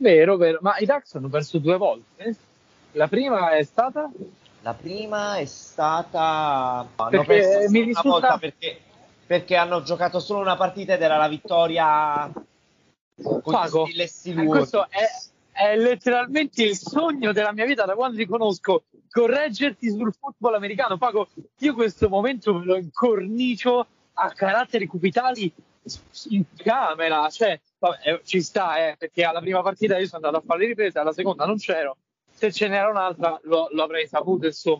Vero, vero. Ma i Ducks hanno perso due volte. La prima è stata? La prima è stata... No, Perché mi risulta- volta perché, perché hanno giocato solo una partita ed era la vittoria con Pago. Eh, questo è, è letteralmente il sogno della mia vita da quando ti conosco. Correggerti sul football americano. Pago, io questo momento me lo incornicio a caratteri cubitali in camera. Cioè, vabbè, eh, ci sta, eh, perché alla prima partita io sono andato a fare le riprese, alla seconda non c'ero. Se ce n'era un'altra lo, lo avrei saputo, insomma.